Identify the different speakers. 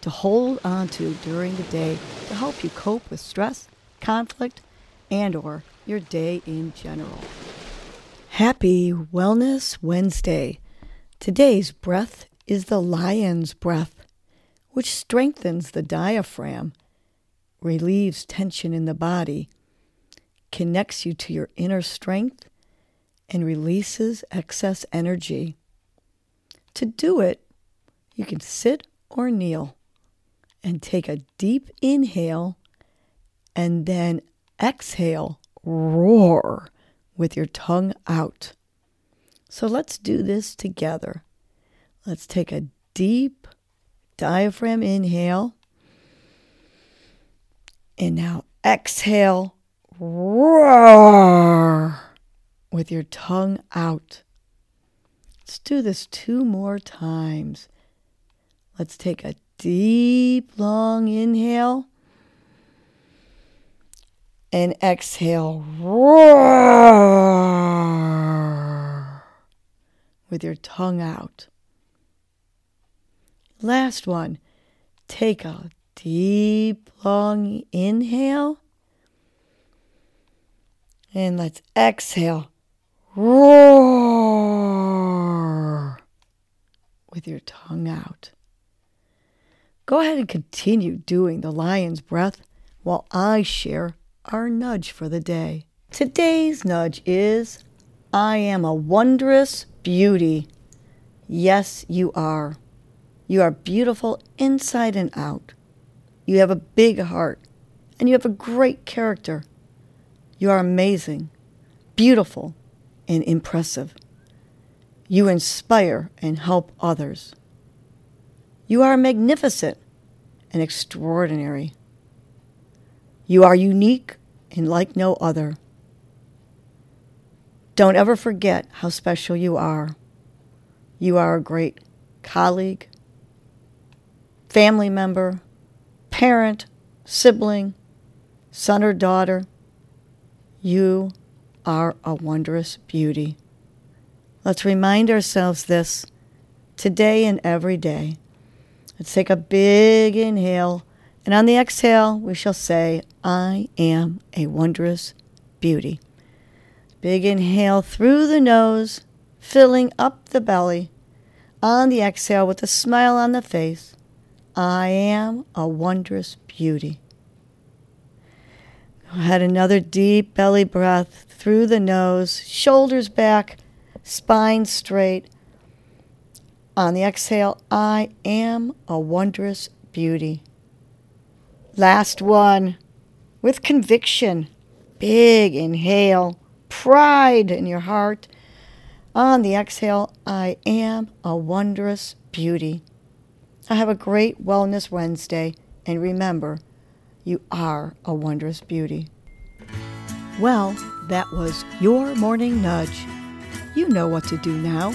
Speaker 1: to hold on to during the day to help you cope with stress, conflict, and or your day in general. Happy Wellness Wednesday. Today's breath is the lion's breath, which strengthens the diaphragm, relieves tension in the body, connects you to your inner strength, and releases excess energy. To do it, you can sit or kneel and take a deep inhale and then exhale, roar with your tongue out. So let's do this together. Let's take a deep diaphragm inhale. And now exhale, roar with your tongue out. Let's do this two more times. Let's take a deep, long inhale and exhale. Roar with your tongue out. Last one. Take a deep, long inhale. And let's exhale. Roar with your tongue out. Go ahead and continue doing the lion's breath while I share our nudge for the day. Today's nudge is I am a wondrous beauty. Yes, you are. You are beautiful inside and out. You have a big heart and you have a great character. You are amazing, beautiful, and impressive. You inspire and help others. You are magnificent and extraordinary. You are unique and like no other. Don't ever forget how special you are. You are a great colleague, family member, parent, sibling, son or daughter. You are a wondrous beauty. Let's remind ourselves this today and every day. Let's take a big inhale. And on the exhale, we shall say, I am a wondrous beauty. Big inhale through the nose, filling up the belly. On the exhale, with a smile on the face, I am a wondrous beauty. Go ahead, another deep belly breath through the nose, shoulders back, spine straight. On the exhale, I am a wondrous beauty. Last one with conviction. Big inhale, pride in your heart. On the exhale, I am a wondrous beauty. I have a great Wellness Wednesday, and remember, you are a wondrous beauty. Well, that was your morning nudge. You know what to do now.